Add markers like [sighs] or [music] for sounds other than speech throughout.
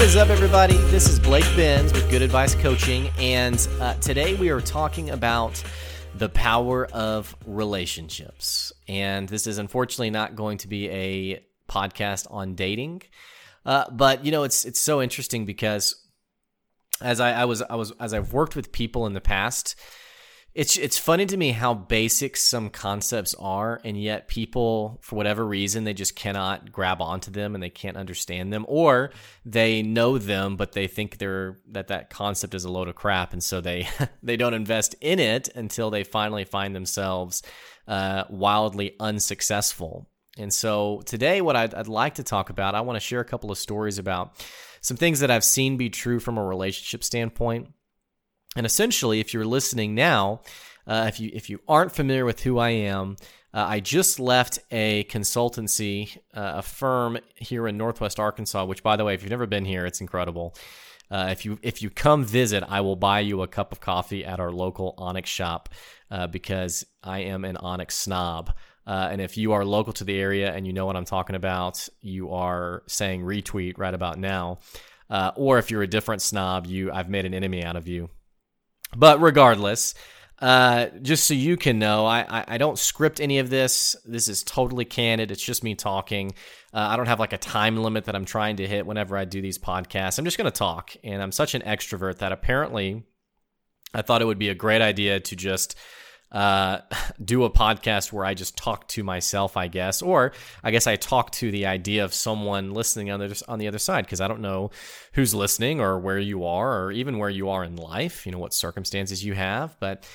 What is up, everybody? This is Blake Benz with Good Advice Coaching, and uh, today we are talking about the power of relationships. And this is unfortunately not going to be a podcast on dating, uh, but you know it's it's so interesting because as I, I was I was as I've worked with people in the past it's it's funny to me how basic some concepts are and yet people for whatever reason they just cannot grab onto them and they can't understand them or they know them but they think they're that that concept is a load of crap and so they [laughs] they don't invest in it until they finally find themselves uh, wildly unsuccessful. And so today what I'd, I'd like to talk about i want to share a couple of stories about some things that i've seen be true from a relationship standpoint and essentially, if you're listening now, uh, if you if you aren't familiar with who I am, uh, I just left a consultancy, uh, a firm here in Northwest Arkansas. Which, by the way, if you've never been here, it's incredible. Uh, if you if you come visit, I will buy you a cup of coffee at our local Onyx shop uh, because I am an Onyx snob. Uh, and if you are local to the area and you know what I'm talking about, you are saying retweet right about now. or if you're a different snob, you I've made an enemy out of you but regardless, uh, just so you can know, I, I, don't script any of this. This is totally candid. It's just me talking. Uh, I don't have like a time limit that I'm trying to hit whenever I do these podcasts. I'm just going to talk. And I'm such an extrovert that apparently I thought it would be a great idea to just uh, [laughs] do a podcast where I just talk to myself, I guess, or I guess I talk to the idea of someone listening on the on the other side because I don't know who's listening or where you are or even where you are in life, you know, what circumstances you have, but.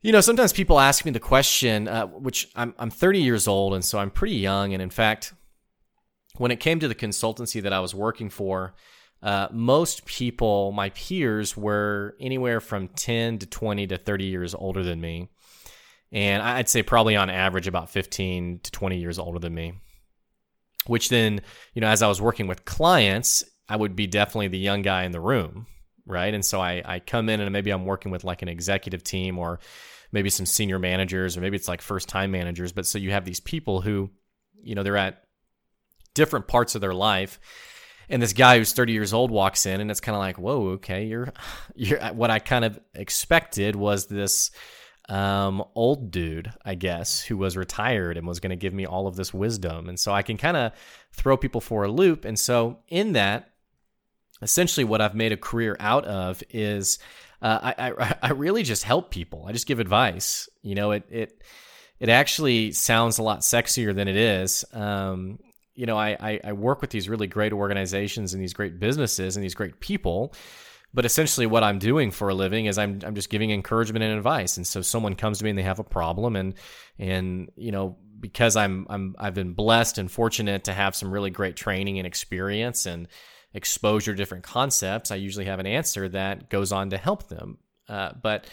You know, sometimes people ask me the question, uh, which I'm I'm 30 years old, and so I'm pretty young. And in fact, when it came to the consultancy that I was working for, uh, most people, my peers, were anywhere from 10 to 20 to 30 years older than me. And I'd say probably on average about 15 to 20 years older than me. Which then, you know, as I was working with clients, I would be definitely the young guy in the room, right? And so I, I come in and maybe I'm working with like an executive team or maybe some senior managers or maybe it's like first time managers. But so you have these people who, you know, they're at different parts of their life and this guy who's 30 years old walks in and it's kind of like whoa okay you're [sighs] you're what i kind of expected was this um, old dude i guess who was retired and was going to give me all of this wisdom. And so i can kind of throw people for a loop. And so in that essentially what i've made a career out of is uh, I, I, [laughs] I really just help people. I just give advice. You know it it it actually sounds a lot sexier than it is. Um, you know, I, I, I work with these really great organizations and these great businesses and these great people. But essentially, what I'm doing for a living is I'm I'm just giving encouragement and advice. And so, someone comes to me and they have a problem, and and you know, because I'm I'm I've been blessed and fortunate to have some really great training and experience and exposure to different concepts, I usually have an answer that goes on to help them. Uh, but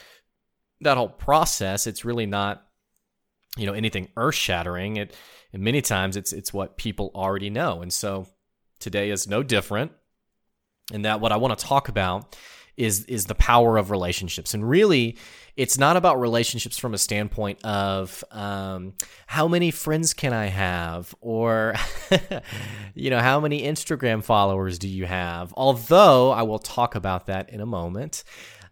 that whole process, it's really not you know anything earth shattering. It and many times it's it's what people already know. And so today is no different. And that what I want to talk about is is the power of relationships. And really, it's not about relationships from a standpoint of um, how many friends can I have, or [laughs] you know how many Instagram followers do you have. Although I will talk about that in a moment.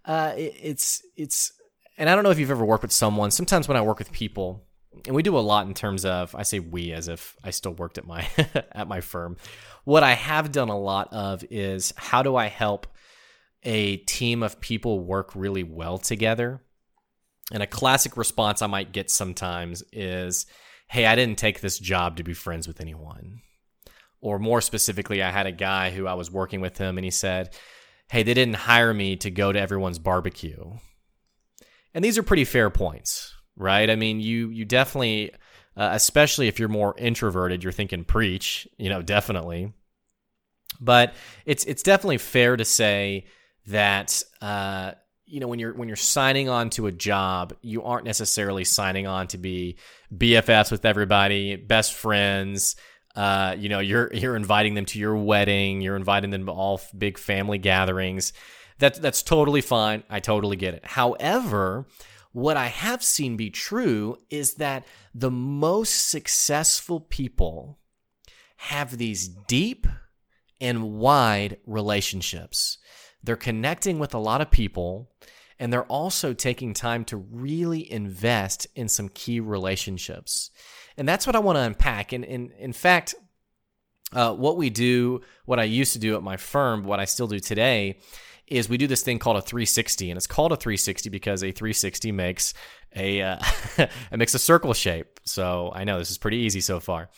Uh, it, it's it's and I don't know if you've ever worked with someone. Sometimes when I work with people, and we do a lot in terms of I say we as if I still worked at my [laughs] at my firm. What I have done a lot of is how do I help a team of people work really well together? And a classic response I might get sometimes is, "Hey, I didn't take this job to be friends with anyone." Or more specifically, I had a guy who I was working with him and he said, "Hey, they didn't hire me to go to everyone's barbecue." And these are pretty fair points right? I mean, you you definitely, uh, especially if you're more introverted, you're thinking preach, you know, definitely. But it's it's definitely fair to say that uh, you know when you're when you're signing on to a job, you aren't necessarily signing on to be BFFs with everybody, best friends. Uh, you know, you're you're inviting them to your wedding, you're inviting them to all big family gatherings. That that's totally fine. I totally get it. However, what I have seen be true is that the most successful people have these deep and wide relationships. They're connecting with a lot of people and they're also taking time to really invest in some key relationships. And that's what I want to unpack. And, and in fact, uh, what we do, what I used to do at my firm, what I still do today, is we do this thing called a 360, and it's called a 360 because a 360 makes a uh, [laughs] it makes a circle shape. So I know this is pretty easy so far.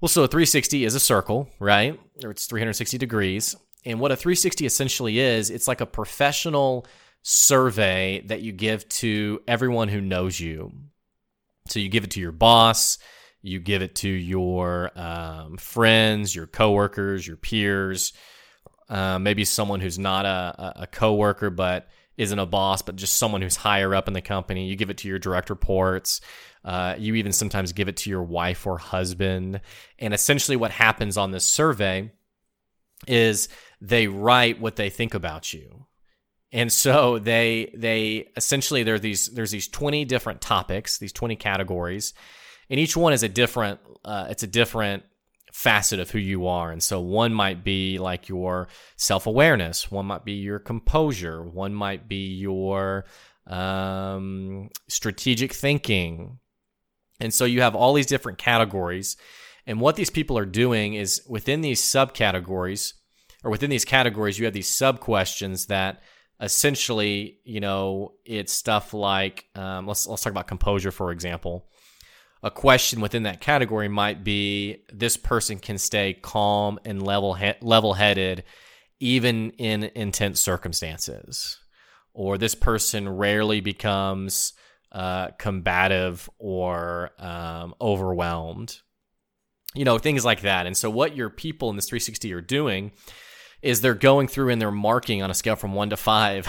Well, so a 360 is a circle, right? Or it's 360 degrees. And what a 360 essentially is, it's like a professional survey that you give to everyone who knows you. So you give it to your boss, you give it to your um, friends, your coworkers, your peers, uh, maybe someone who's not a, a coworker but isn't a boss, but just someone who's higher up in the company. You give it to your direct reports. Uh, you even sometimes give it to your wife or husband. And essentially, what happens on this survey is they write what they think about you. And so they they essentially there these there's these 20 different topics, these 20 categories, and each one is a different uh, it's a different facet of who you are. And so one might be like your self awareness, one might be your composure, one might be your um, strategic thinking. And so you have all these different categories. And what these people are doing is within these subcategories, or within these categories, you have these sub questions that essentially, you know, it's stuff like um, let's let's talk about composure, for example. A question within that category might be: This person can stay calm and level he- level headed, even in intense circumstances, or this person rarely becomes uh, combative or um, overwhelmed. You know, things like that. And so, what your people in this 360 are doing is they're going through and they're marking on a scale from one to five.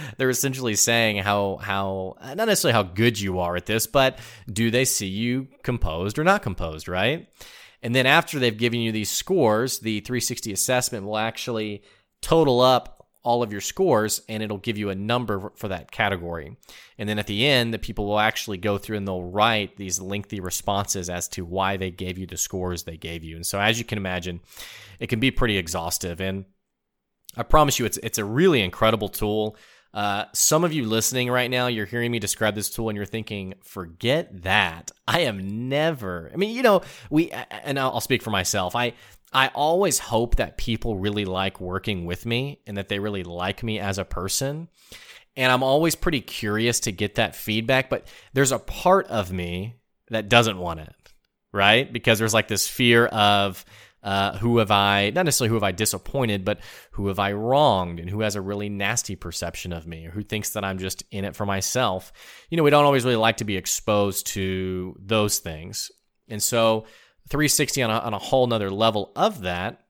[laughs] they're essentially saying how how uh, not necessarily how good you are at this, but do they see you composed or not composed, right? And then after they've given you these scores, the 360 assessment will actually total up all of your scores and it'll give you a number for that category. And then at the end, the people will actually go through and they'll write these lengthy responses as to why they gave you the scores they gave you. And so as you can imagine, it can be pretty exhaustive and I promise you it's it's a really incredible tool. Uh, some of you listening right now, you're hearing me describe this tool and you're thinking, forget that. I am never, I mean, you know, we, and I'll speak for myself. I, I always hope that people really like working with me and that they really like me as a person. And I'm always pretty curious to get that feedback, but there's a part of me that doesn't want it, right? Because there's like this fear of, uh, who have I, not necessarily who have I disappointed, but who have I wronged and who has a really nasty perception of me or who thinks that I'm just in it for myself. You know, we don't always really like to be exposed to those things. And so 360 on a, on a whole nother level of that.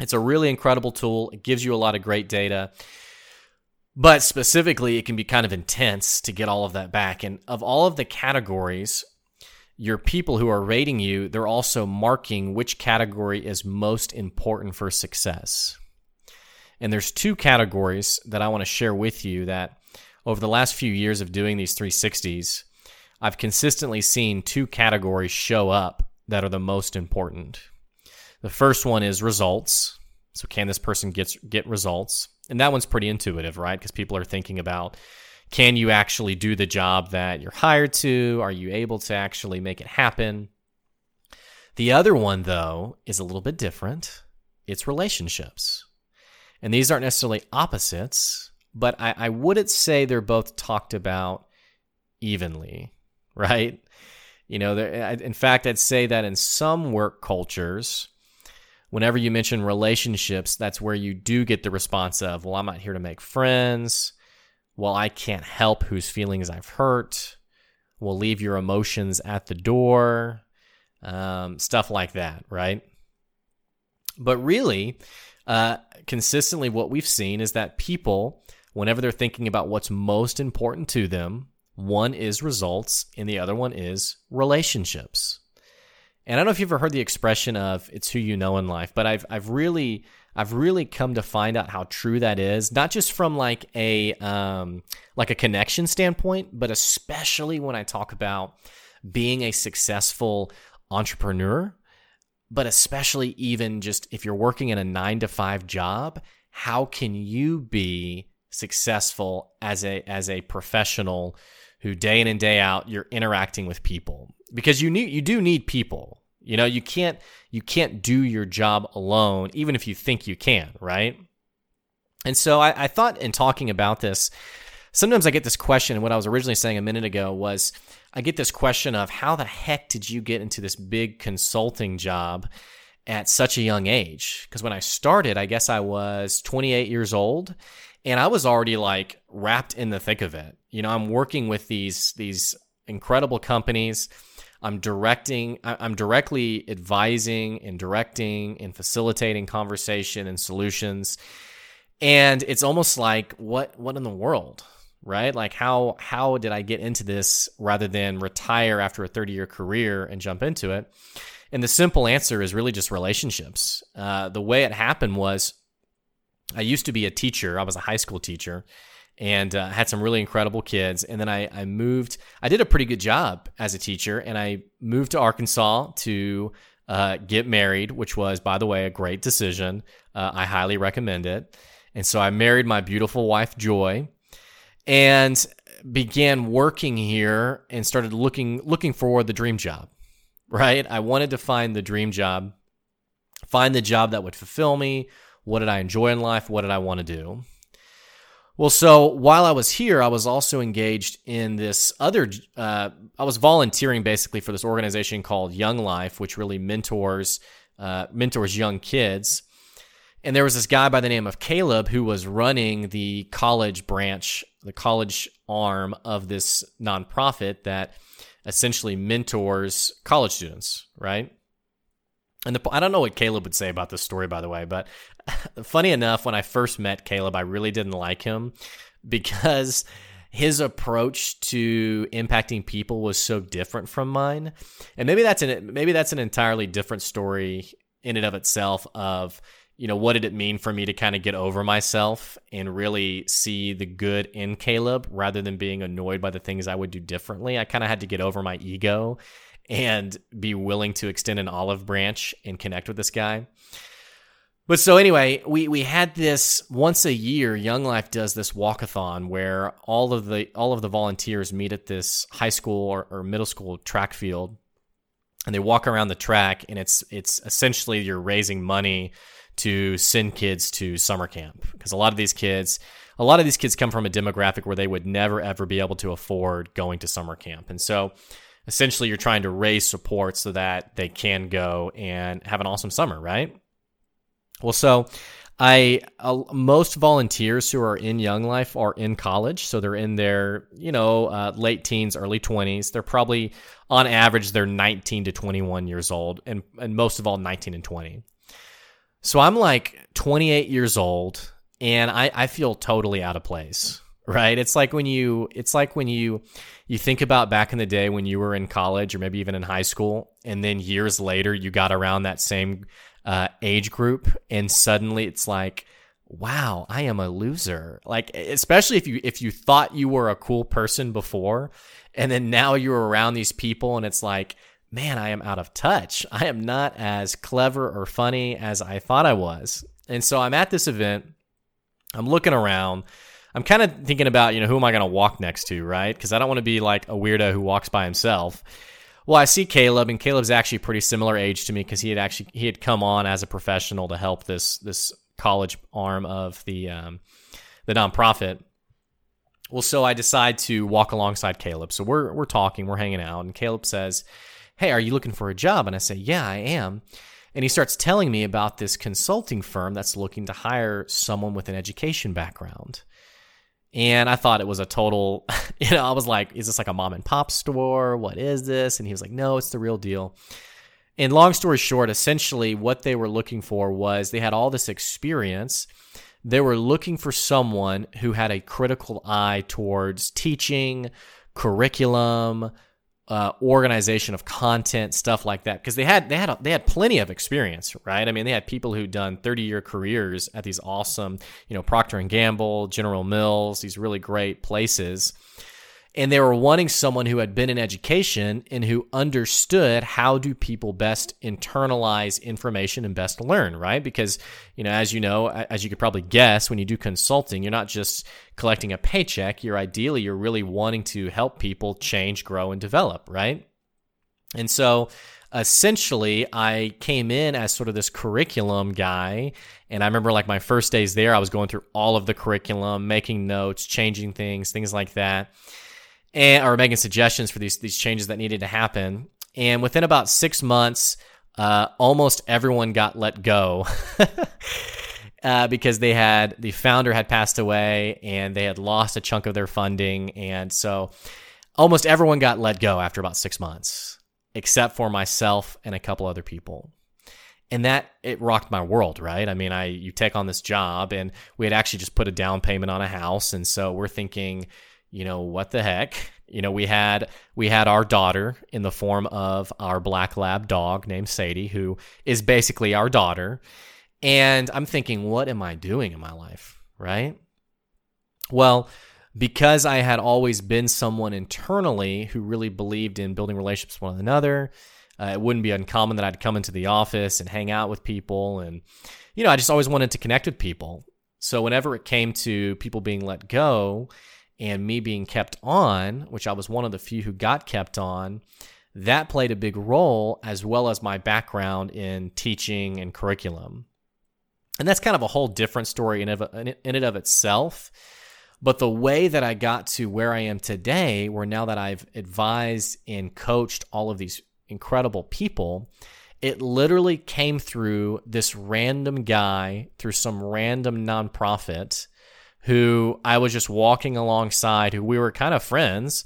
It's a really incredible tool. It gives you a lot of great data. But specifically, it can be kind of intense to get all of that back. And of all of the categories, your people who are rating you, they're also marking which category is most important for success. And there's two categories that I want to share with you that over the last few years of doing these 360s, I've consistently seen two categories show up that are the most important. The first one is results. So can this person get get results? And that one's pretty intuitive, right? Because people are thinking about can you actually do the job that you're hired to? Are you able to actually make it happen? The other one though is a little bit different. It's relationships. And these aren't necessarily opposites, but I, I wouldn't say they're both talked about evenly, [laughs] right? You know, there, in fact, I'd say that in some work cultures, whenever you mention relationships, that's where you do get the response of, well, I'm not here to make friends. Well, I can't help whose feelings I've hurt. We'll leave your emotions at the door. Um, stuff like that, right? But really, uh, consistently, what we've seen is that people, whenever they're thinking about what's most important to them, one is results, and the other one is relationships. And I don't know if you've ever heard the expression of "it's who you know in life," but I've I've really I've really come to find out how true that is, not just from like a um, like a connection standpoint, but especially when I talk about being a successful entrepreneur. but especially even just if you're working in a nine to five job, how can you be successful as a as a professional who day in and day out you're interacting with people. Because you need you do need people. You know you can't you can't do your job alone even if you think you can right? And so I, I thought in talking about this sometimes i get this question and what i was originally saying a minute ago was i get this question of how the heck did you get into this big consulting job at such a young age? Because when i started i guess i was 28 years old and I was already like wrapped in the thick of it. You know, I'm working with these these incredible companies. I'm directing, I'm directly advising and directing and facilitating conversation and solutions. And it's almost like what what in the world, right? Like how how did I get into this rather than retire after a 30 year career and jump into it? And the simple answer is really just relationships. Uh, the way it happened was I used to be a teacher. I was a high school teacher and uh, had some really incredible kids. And then I, I moved, I did a pretty good job as a teacher, and I moved to Arkansas to uh, get married, which was, by the way, a great decision. Uh, I highly recommend it. And so I married my beautiful wife, Joy, and began working here and started looking looking for the dream job. Right? I wanted to find the dream job, find the job that would fulfill me, what did I enjoy in life? What did I want to do? Well, so while I was here, I was also engaged in this other, uh, I was volunteering basically for this organization called Young Life, which really mentors, uh, mentors young kids. And there was this guy by the name of Caleb who was running the college branch, the college arm of this nonprofit that essentially mentors college students, right? And the, I don't know what Caleb would say about this story, by the way, but [laughs] funny enough, when I first met Caleb, I really didn't like him because his approach to impacting people was so different from mine. And maybe that's an maybe that's an entirely different story in and of itself of you know what did it mean for me to kind of get over myself and really see the good in Caleb rather than being annoyed by the things I would do differently. I kind of had to get over my ego and be willing to extend an olive branch and connect with this guy. But so anyway, we we had this once a year. Young Life does this walkathon where all of the all of the volunteers meet at this high school or, or middle school track field, and they walk around the track. And it's it's essentially you're raising money to send kids to summer camp because a lot of these kids, a lot of these kids come from a demographic where they would never ever be able to afford going to summer camp, and so essentially you're trying to raise support so that they can go and have an awesome summer, right? Well, so I uh, most volunteers who are in Young Life are in college, so they're in their you know uh, late teens, early twenties. They're probably on average they're 19 to 21 years old, and and most of all 19 and 20. So I'm like 28 years old, and I I feel totally out of place. Right? It's like when you it's like when you you think about back in the day when you were in college or maybe even in high school, and then years later you got around that same uh, age group, and suddenly it's like, wow, I am a loser. Like, especially if you if you thought you were a cool person before, and then now you're around these people, and it's like, man, I am out of touch. I am not as clever or funny as I thought I was. And so I'm at this event. I'm looking around. I'm kind of thinking about, you know, who am I going to walk next to, right? Because I don't want to be like a weirdo who walks by himself. Well, I see Caleb, and Caleb's actually pretty similar age to me because he had actually he had come on as a professional to help this this college arm of the um, the nonprofit. Well, so I decide to walk alongside Caleb. So we're we're talking, we're hanging out, and Caleb says, "Hey, are you looking for a job?" And I say, "Yeah, I am." And he starts telling me about this consulting firm that's looking to hire someone with an education background. And I thought it was a total, [laughs] you know, I was like, is this like a mom and pop store? What is this? And he was like, no, it's the real deal. And long story short, essentially what they were looking for was they had all this experience. They were looking for someone who had a critical eye towards teaching, curriculum, uh, organization of content, stuff like that, because they had they had they had plenty of experience, right? I mean, they had people who'd done thirty year careers at these awesome, you know, Procter and Gamble, General Mills, these really great places, and they were wanting someone who had been in education and who understood how do people best internalize information and best learn right? Because you know as you know as you could probably guess when you do consulting you're not just collecting a paycheck. You're ideally you're really wanting to help people change grow and develop right? And so essentially I came in as sort of this curriculum guy. And I remember like my first days there, I was going through all of the curriculum, making notes, changing things, things like that and or making suggestions for these these changes that needed to happen. And within about six months, uh, almost everyone got let go. [laughs] uh, because they had the founder had passed away and they had lost a chunk of their funding, and so almost everyone got let go after about six months, except for myself and a couple other people. And that it rocked my world, right? I mean, I you take on this job, and we had actually just put a down payment on a house, and so we're thinking, you know, what the heck? You know, we had we had our daughter in the form of our black lab dog named Sadie, who is basically our daughter. And I'm thinking, what am I doing in my life? Right? Well, because I had always been someone internally who really believed in building relationships with one another, uh, it wouldn't be uncommon that I'd come into the office and hang out with people. And, you know, I just always wanted to connect with people. So whenever it came to people being let go, and me being kept on, which I was one of the few who got kept on, that played a big role as well as my background in teaching and curriculum. And that's kind of a whole different story in, of, in and of itself. But the way that I got to where I am today, where now that I've advised and coached all of these incredible people, it literally came through this random guy, through some random nonprofit who I was just walking alongside, who we were kind of friends.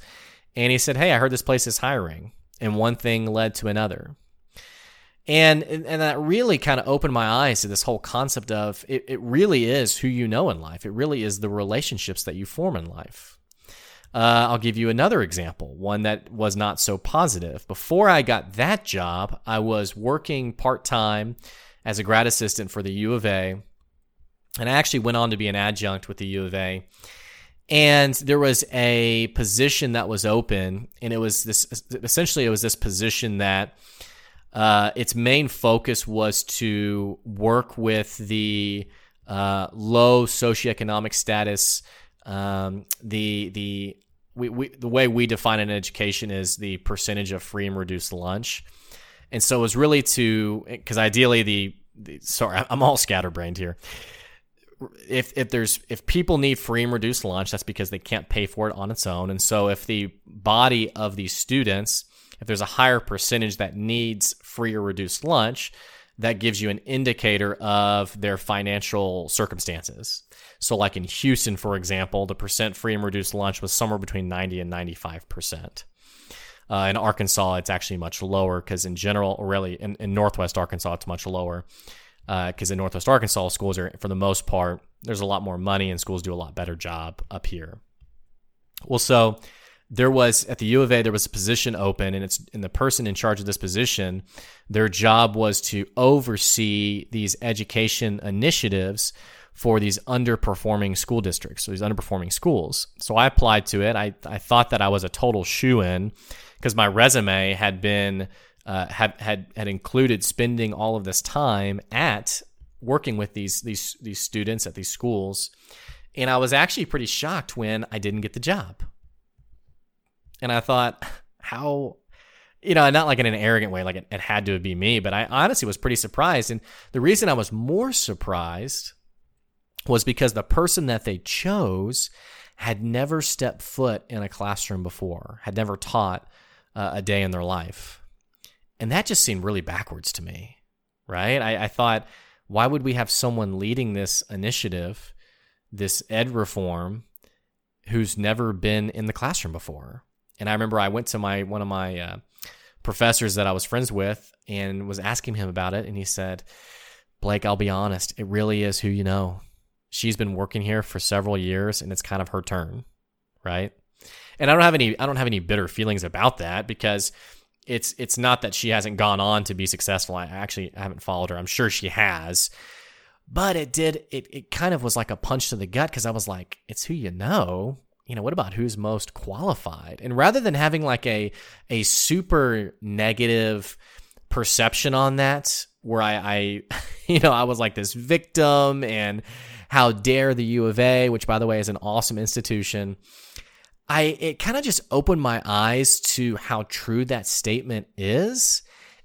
And he said, Hey, I heard this place is hiring. And one thing led to another. And, and that really kind of opened my eyes to this whole concept of it, it really is who you know in life. It really is the relationships that you form in life. Uh, I'll give you another example, one that was not so positive. Before I got that job, I was working part time as a grad assistant for the U of A and I actually went on to be an adjunct with the U of A. And there was a position that was open, and it was this essentially it was this position that uh, its main focus was to work with the uh, low socioeconomic status. Um, the the we, we, the way we define an education is the percentage of free and reduced lunch, and so it was really to because ideally the, the sorry I'm all scatterbrained here if if there's if people need free and reduced lunch, that's because they can't pay for it on its own. And so if the body of these students, if there's a higher percentage that needs free or reduced lunch, that gives you an indicator of their financial circumstances. So like in Houston, for example, the percent free and reduced lunch was somewhere between 90 and 95 percent. Uh, in Arkansas, it's actually much lower because in general, really in, in Northwest Arkansas, it's much lower because uh, in Northwest Arkansas, schools are, for the most part, there's a lot more money and schools do a lot better job up here. Well, so there was at the U of A, there was a position open, and it's and the person in charge of this position, their job was to oversee these education initiatives for these underperforming school districts, so these underperforming schools. So I applied to it. I, I thought that I was a total shoe in because my resume had been uh, had had had included spending all of this time at working with these these these students at these schools, and I was actually pretty shocked when I didn't get the job. And I thought, [laughs] how, you know, not like in an arrogant way, like it, it had to be me, but I honestly was pretty surprised. And the reason I was more surprised was because the person that they chose had never stepped foot in a classroom before, had never taught uh, a day in their life. And that just seemed really backwards to me, right? I, I thought, why would we have someone leading this initiative, this ed reform, who's never been in the classroom before? And I remember I went to my one of my uh, professors that I was friends with and was asking him about it, and he said, "Blake, I'll be honest, it really is who you know. She's been working here for several years, and it's kind of her turn, right?" And I don't have any I don't have any bitter feelings about that because it's it's not that she hasn't gone on to be successful. I actually haven't followed her. I'm sure she has. But it did it it kind of was like a punch to the gut because I was like, it's who you know. you know, what about who's most qualified? And rather than having like a a super negative perception on that, where I, I [laughs] you know, I was like this victim and how dare the U of A, which by the way is an awesome institution. I it kind of just opened my eyes to how true that statement is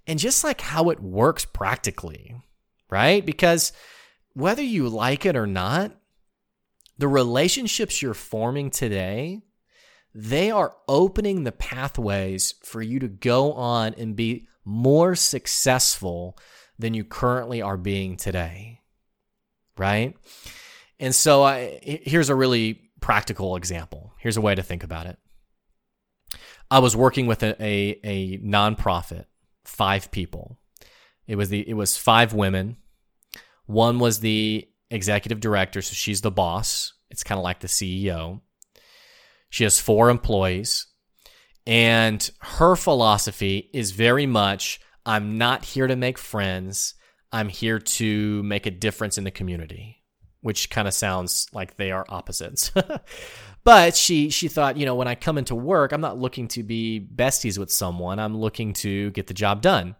and just like how it works practically, right? Because whether you like it or not, the relationships you're forming today, they are opening the pathways for you to go on and be more successful than you currently are being today. Right? And so I here's a really practical example. Here's a way to think about it. I was working with a, a, a nonprofit, five people. It was the it was five women. One was the executive director, so she's the boss. It's kind of like the CEO. She has four employees, and her philosophy is very much I'm not here to make friends. I'm here to make a difference in the community, which kind of sounds like they are opposites. [laughs] but she she thought, you know, when I come into work, I'm not looking to be besties with someone. I'm looking to get the job done.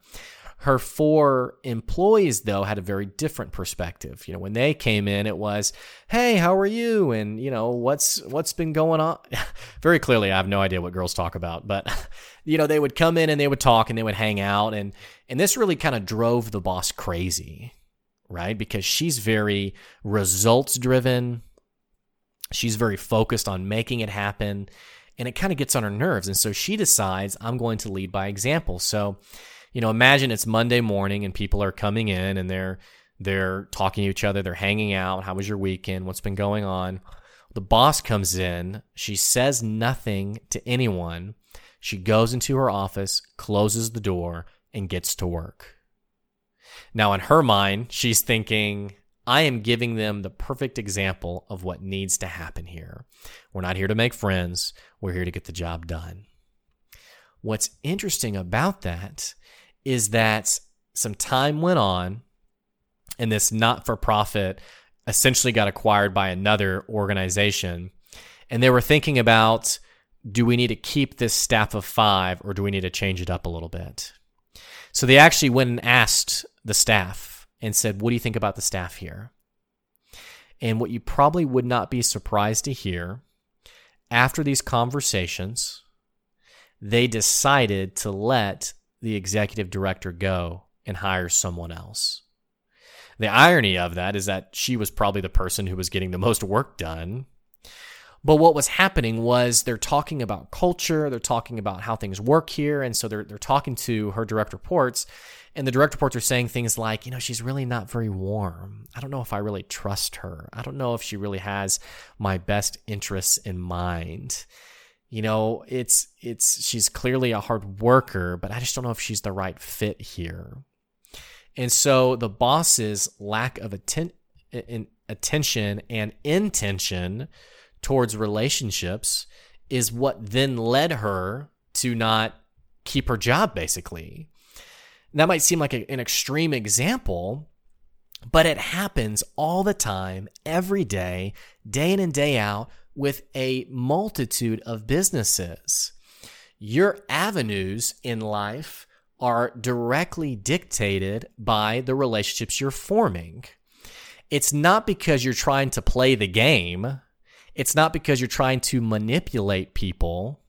Her four employees, though, had a very different perspective. You know, when they came in, it was, "Hey, how are you?" and you know, what's what's been going on. [laughs] very clearly, I have no idea what girls talk about, but [laughs] you know, they would come in and they would talk and they would hang out, and and this really kind of drove the boss crazy, right? Because she's very results driven. She's very focused on making it happen and it kind of gets on her nerves. And so she decides, I'm going to lead by example. So you know, imagine it's Monday morning and people are coming in and they're they're talking to each other, they're hanging out. How was your weekend? What's been going on? The boss comes in, she says nothing to anyone. She goes into her office, closes the door, and gets to work. Now, in her mind, she's thinking, I am giving them the perfect example of what needs to happen here. We're not here to make friends, we're here to get the job done. What's interesting about that is that some time went on and this not for profit essentially got acquired by another organization. And they were thinking about do we need to keep this staff of five or do we need to change it up a little bit? So they actually went and asked the staff and said, What do you think about the staff here? And what you probably would not be surprised to hear after these conversations, they decided to let the executive director go and hire someone else. The irony of that is that she was probably the person who was getting the most work done. But what was happening was they're talking about culture, they're talking about how things work here, and so they're they're talking to her direct reports, and the direct reports are saying things like, you know, she's really not very warm. I don't know if I really trust her. I don't know if she really has my best interests in mind you know, it's it's she's clearly a hard worker, but I just don't know if she's the right fit here. And so the boss's lack of atten- attention and intention towards relationships is what then led her to not keep her job basically. That might seem like a, an extreme example, but it happens all the time, every day, day in and day out with a multitude of businesses. Your avenues in life are directly dictated by the relationships you're forming. It's not because you're trying to play the game. It's not because you're trying to manipulate people.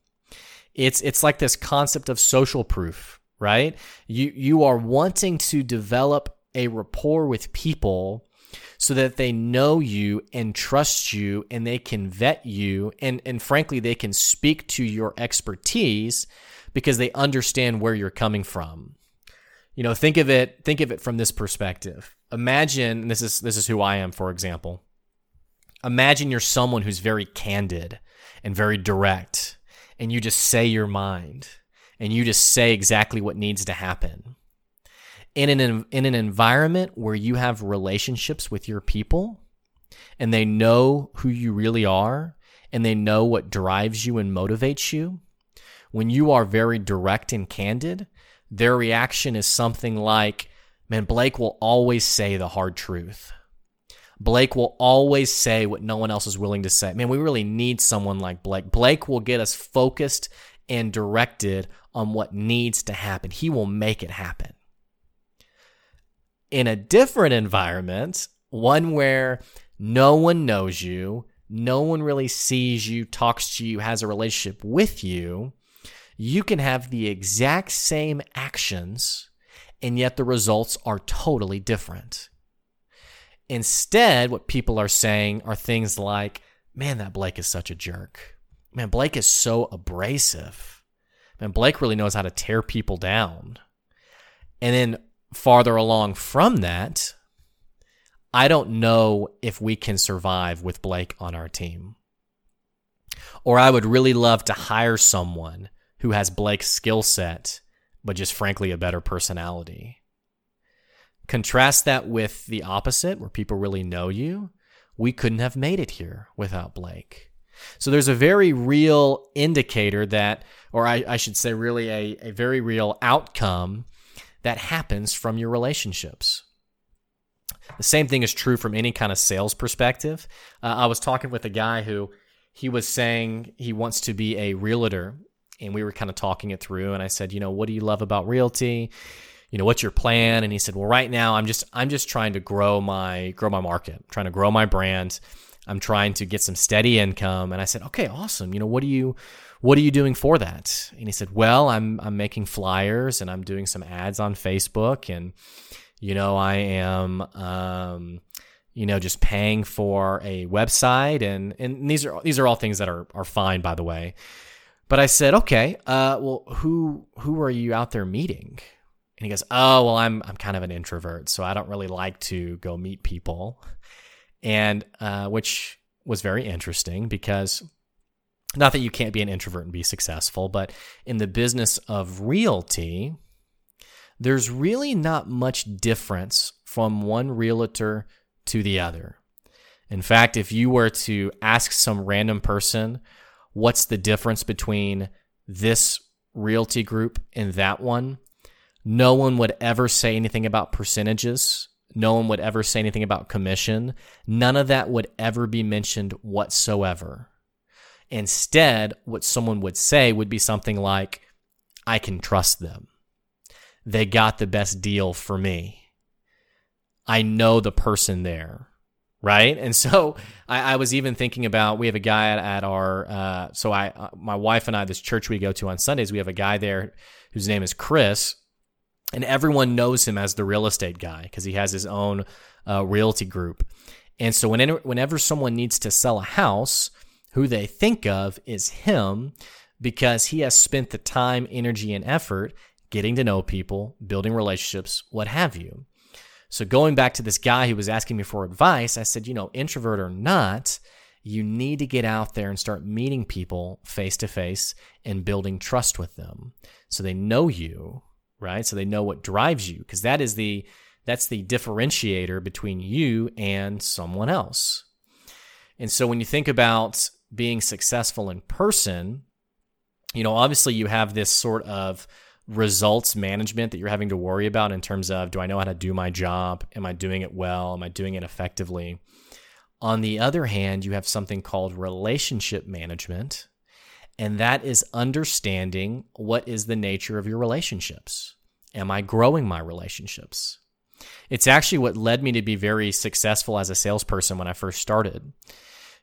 It's it's like this concept of social proof, right? You you are wanting to develop a rapport with people so that they know you and trust you and they can vet you and and frankly they can speak to your expertise because they understand where you're coming from. You know, think of it think of it from this perspective. Imagine this is this is who I am for example. Imagine you're someone who's very candid and very direct and you just say your mind and you just say exactly what needs to happen. In an in an environment where you have relationships with your people and they know who you really are and they know what drives you and motivates you when you are very direct and candid their reaction is something like man Blake will always say the hard truth Blake will always say what no one else is willing to say. Man, we really need someone like Blake. Blake will get us focused and directed on what needs to happen. He will make it happen. In a different environment, one where no one knows you, no one really sees you, talks to you, has a relationship with you, you can have the exact same actions, and yet the results are totally different. Instead, what people are saying are things like, man, that Blake is such a jerk. Man, Blake is so abrasive. Man, Blake really knows how to tear people down. And then farther along from that, I don't know if we can survive with Blake on our team. Or I would really love to hire someone who has Blake's skill set, but just frankly a better personality. Contrast that with the opposite, where people really know you. We couldn't have made it here without Blake. So there's a very real indicator that, or I, I should say, really a, a very real outcome that happens from your relationships. The same thing is true from any kind of sales perspective. Uh, I was talking with a guy who he was saying he wants to be a realtor, and we were kind of talking it through. And I said, you know, what do you love about realty? You know, what's your plan? And he said, well, right now I'm just, I'm just trying to grow my, grow my market, I'm trying to grow my brand. I'm trying to get some steady income. And I said, okay, awesome. You know, what do you, what are you doing for that? And he said, well, I'm, I'm making flyers and I'm doing some ads on Facebook and, you know, I am, um, you know, just paying for a website and, and these are, these are all things that are, are fine, by the way. But I said, okay, uh, well, who, who are you out there meeting? And he goes, "Oh, well, I'm I'm kind of an introvert, so I don't really like to go meet people." And uh, which was very interesting because not that you can't be an introvert and be successful, but in the business of realty, there's really not much difference from one realtor to the other. In fact, if you were to ask some random person, what's the difference between this realty group and that one? No one would ever say anything about percentages. No one would ever say anything about commission. None of that would ever be mentioned whatsoever. Instead, what someone would say would be something like, I can trust them. They got the best deal for me. I know the person there. Right. And so I, I was even thinking about we have a guy at, at our, uh, so I, uh, my wife and I, this church we go to on Sundays, we have a guy there whose name is Chris and everyone knows him as the real estate guy because he has his own uh, realty group. And so whenever, whenever someone needs to sell a house, who they think of is him because he has spent the time, energy, and effort getting to know people, building relationships, what have you. So going back to this guy who was asking me for advice, I said, you know, introvert or not, you need to get out there and start meeting people face to face and building trust with them so they know you right? So they know what drives you because that is the that's the differentiator between you and someone else. And so when you think about being successful in person, you know, obviously you have this sort of results management that you're having to worry about in terms of do I know how to do my job? Am I doing it well? Am I doing it effectively? On the other hand, you have something called relationship management, and that is understanding what is the nature of your relationships. Am I growing my relationships? It's actually what led me to be very successful as a salesperson when I first started.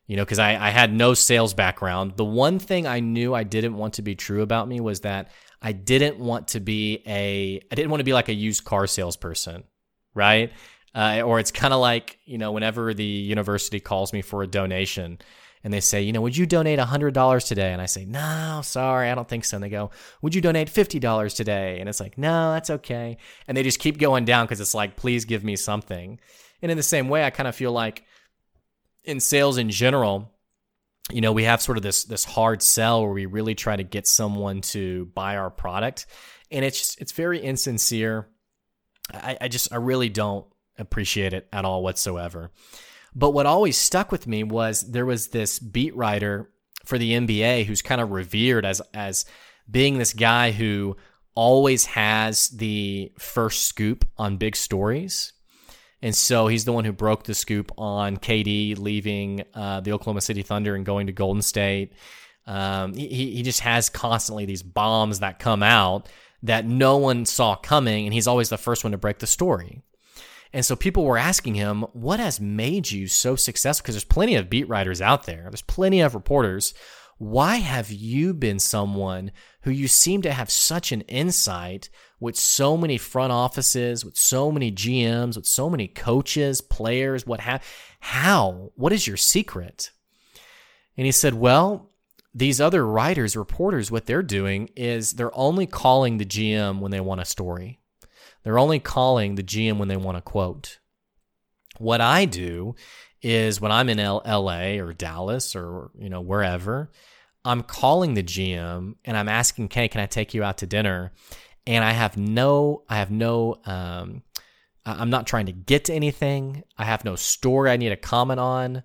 You know, because I, I had no sales background. The one thing I knew I didn't want to be true about me was that I didn't want to be a, I didn't want to be like a used car salesperson, right? Uh, or it's kind of like, you know, whenever the university calls me for a donation, and they say, you know, would you donate $100 today? And I say, no, sorry, I don't think so. And they go, would you donate $50 today? And it's like, no, that's okay. And they just keep going down because it's like, please give me something. And in the same way, I kind of feel like in sales in general, you know, we have sort of this this hard sell where we really try to get someone to buy our product, and it's just, it's very insincere. I, I just I really don't appreciate it at all whatsoever. But what always stuck with me was there was this beat writer for the NBA who's kind of revered as as being this guy who always has the first scoop on big stories. And so he's the one who broke the scoop on KD leaving uh, the Oklahoma City Thunder and going to Golden State. Um, he, he just has constantly these bombs that come out that no one saw coming, and he's always the first one to break the story. And so people were asking him, What has made you so successful? Because there's plenty of beat writers out there, there's plenty of reporters. Why have you been someone who you seem to have such an insight with so many front offices, with so many GMs, with so many coaches, players, what have how? What is your secret? And he said, Well, these other writers, reporters, what they're doing is they're only calling the GM when they want a story. They're only calling the GM when they want a quote. What I do is when I'm in L- LA or Dallas or you know wherever, I'm calling the GM and I'm asking, "Okay, can I take you out to dinner?" And I have no, I have no, um, I'm not trying to get to anything. I have no story I need to comment on.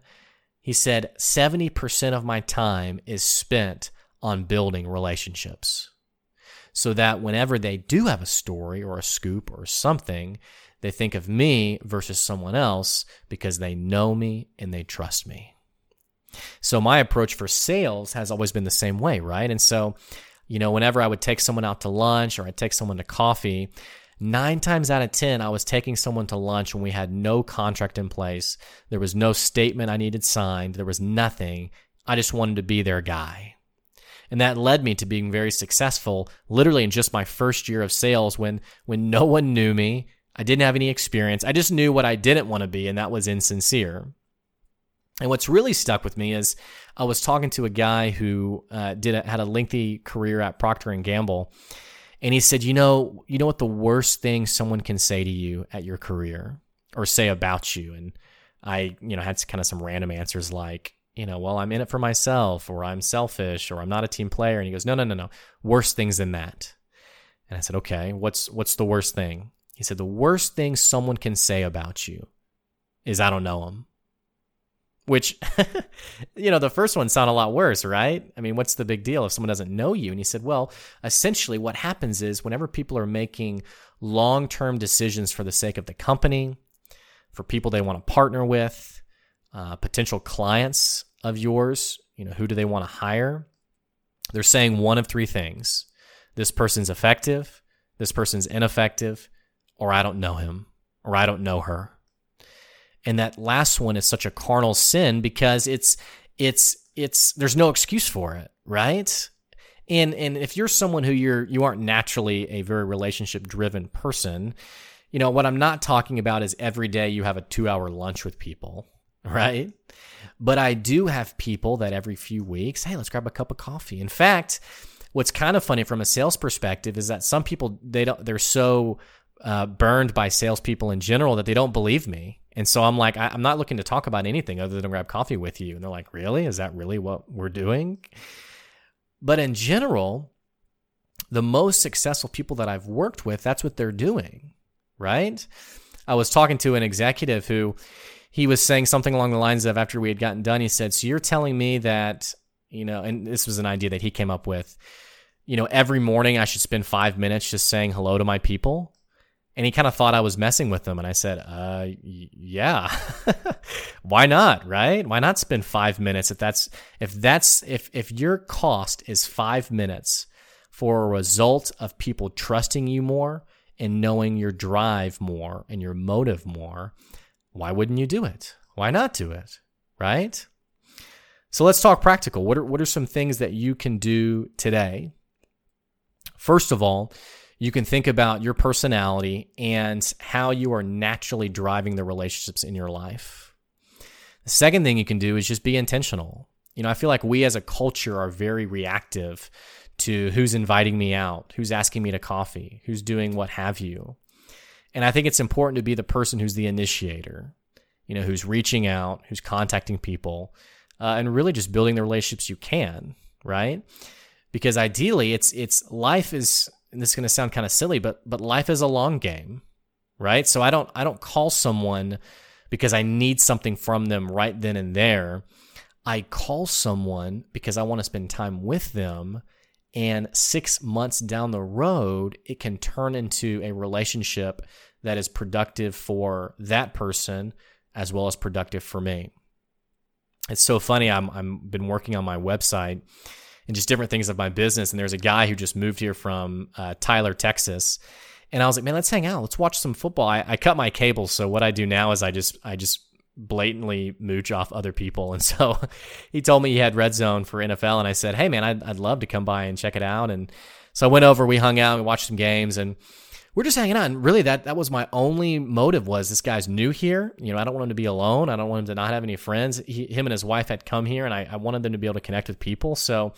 He said 70% of my time is spent on building relationships so that whenever they do have a story or a scoop or something, they think of me versus someone else because they know me and they trust me. So my approach for sales has always been the same way, right? And so, you know, whenever I would take someone out to lunch or I'd take someone to coffee, nine times out of 10, I was taking someone to lunch when we had no contract in place. There was no statement I needed signed. There was nothing. I just wanted to be their guy. And that led me to being very successful literally in just my first year of sales when when no one knew me. I didn't have any experience. I just knew what I didn't want to be, and that was insincere. And what's really stuck with me is I was talking to a guy who uh, did a, had a lengthy career at Procter and Gamble, and he said, "You know, you know what the worst thing someone can say to you at your career or say about you." And I, you know, had kind of some random answers like, you know, well, I'm in it for myself, or I'm selfish, or I'm not a team player. And he goes, no, no, no, no, worse things than that. And I said, okay, what's what's the worst thing? He said, the worst thing someone can say about you is I don't know him. Which, [laughs] you know, the first one sounded a lot worse, right? I mean, what's the big deal if someone doesn't know you? And he said, well, essentially, what happens is whenever people are making long term decisions for the sake of the company, for people they want to partner with, uh, potential clients of yours, you know, who do they want to hire? They're saying one of three things this person's effective, this person's ineffective, or I don't know him, or I don't know her. And that last one is such a carnal sin because it's, it's, it's, there's no excuse for it, right? And, and if you're someone who you're, you aren't naturally a very relationship driven person, you know, what I'm not talking about is every day you have a two hour lunch with people right? But I do have people that every few weeks, hey, let's grab a cup of coffee. In fact, what's kind of funny from a sales perspective is that some people they don't they're so uh, burned by salespeople in general that they don't believe me. And so I'm like, I, I'm not looking to talk about anything other than grab coffee with you. And they're like, really? Is that really what we're doing? But in general, the most successful people that I've worked with, that's what they're doing, right? I was talking to an executive who he was saying something along the lines of after we had gotten done, he said, So you're telling me that, you know, and this was an idea that he came up with, you know, every morning I should spend five minutes just saying hello to my people? And he kind of thought I was messing with him. And I said, uh, yeah, [laughs] why not? Right? Why not spend five minutes if that's, if that's, if, if your cost is five minutes for a result of people trusting you more and knowing your drive more and your motive more, why wouldn't you do it? Why not do it? Right? So let's talk practical. What are, what are some things that you can do today? First of all, you can think about your personality and how you are naturally driving the relationships in your life. The second thing you can do is just be intentional. You know, I feel like we as a culture are very reactive to who's inviting me out, who's asking me to coffee, who's doing what have you. And I think it's important to be the person who's the initiator, you know, who's reaching out, who's contacting people, uh, and really just building the relationships you can, right? Because ideally, it's it's life is, and this is going to sound kind of silly, but but life is a long game, right? So I don't I don't call someone because I need something from them right then and there. I call someone because I want to spend time with them and six months down the road, it can turn into a relationship that is productive for that person as well as productive for me. It's so funny. I'm I'm been working on my website and just different things of my business. And there's a guy who just moved here from uh, Tyler, Texas, and I was like, man, let's hang out. Let's watch some football. I, I cut my cable, so what I do now is I just I just blatantly mooch off other people. And so [laughs] he told me he had red zone for NFL, and I said, hey man, I'd I'd love to come by and check it out. And so I went over, we hung out, we watched some games, and we're just hanging out. And really, that that was my only motive was this guy's new here. You know, I don't want him to be alone. I don't want him to not have any friends. He, him and his wife had come here, and I, I wanted them to be able to connect with people. So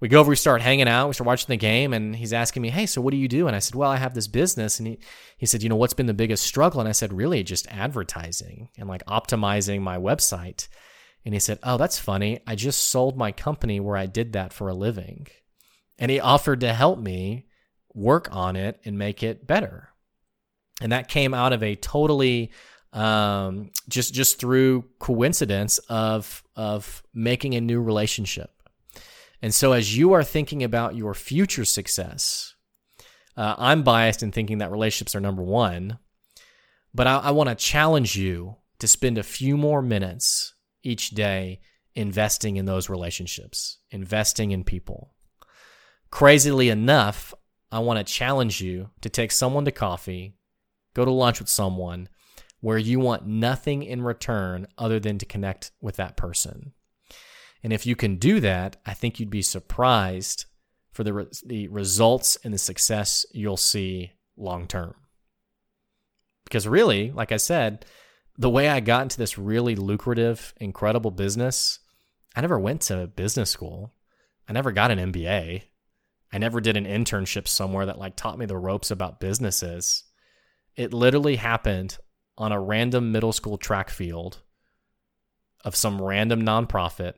we go over, we start hanging out, we start watching the game, and he's asking me, "Hey, so what do you do?" And I said, "Well, I have this business." And he he said, "You know, what's been the biggest struggle?" And I said, "Really, just advertising and like optimizing my website." And he said, "Oh, that's funny. I just sold my company where I did that for a living." And he offered to help me work on it and make it better. And that came out of a totally um, just just through coincidence of of making a new relationship. And so, as you are thinking about your future success, uh, I'm biased in thinking that relationships are number one, but I, I want to challenge you to spend a few more minutes each day investing in those relationships, investing in people. Crazily enough, I want to challenge you to take someone to coffee, go to lunch with someone where you want nothing in return other than to connect with that person. And if you can do that, I think you'd be surprised for the, re- the results and the success you'll see long term. Because really, like I said, the way I got into this really lucrative, incredible business, I never went to business school. I never got an MBA. I never did an internship somewhere that like taught me the ropes about businesses. It literally happened on a random middle school track field of some random nonprofit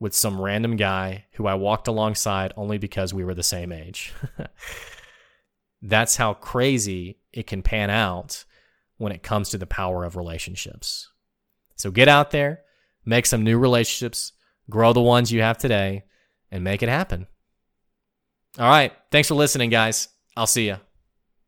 with some random guy who I walked alongside only because we were the same age. [laughs] That's how crazy it can pan out when it comes to the power of relationships. So get out there, make some new relationships, grow the ones you have today, and make it happen. All right. Thanks for listening, guys. I'll see you.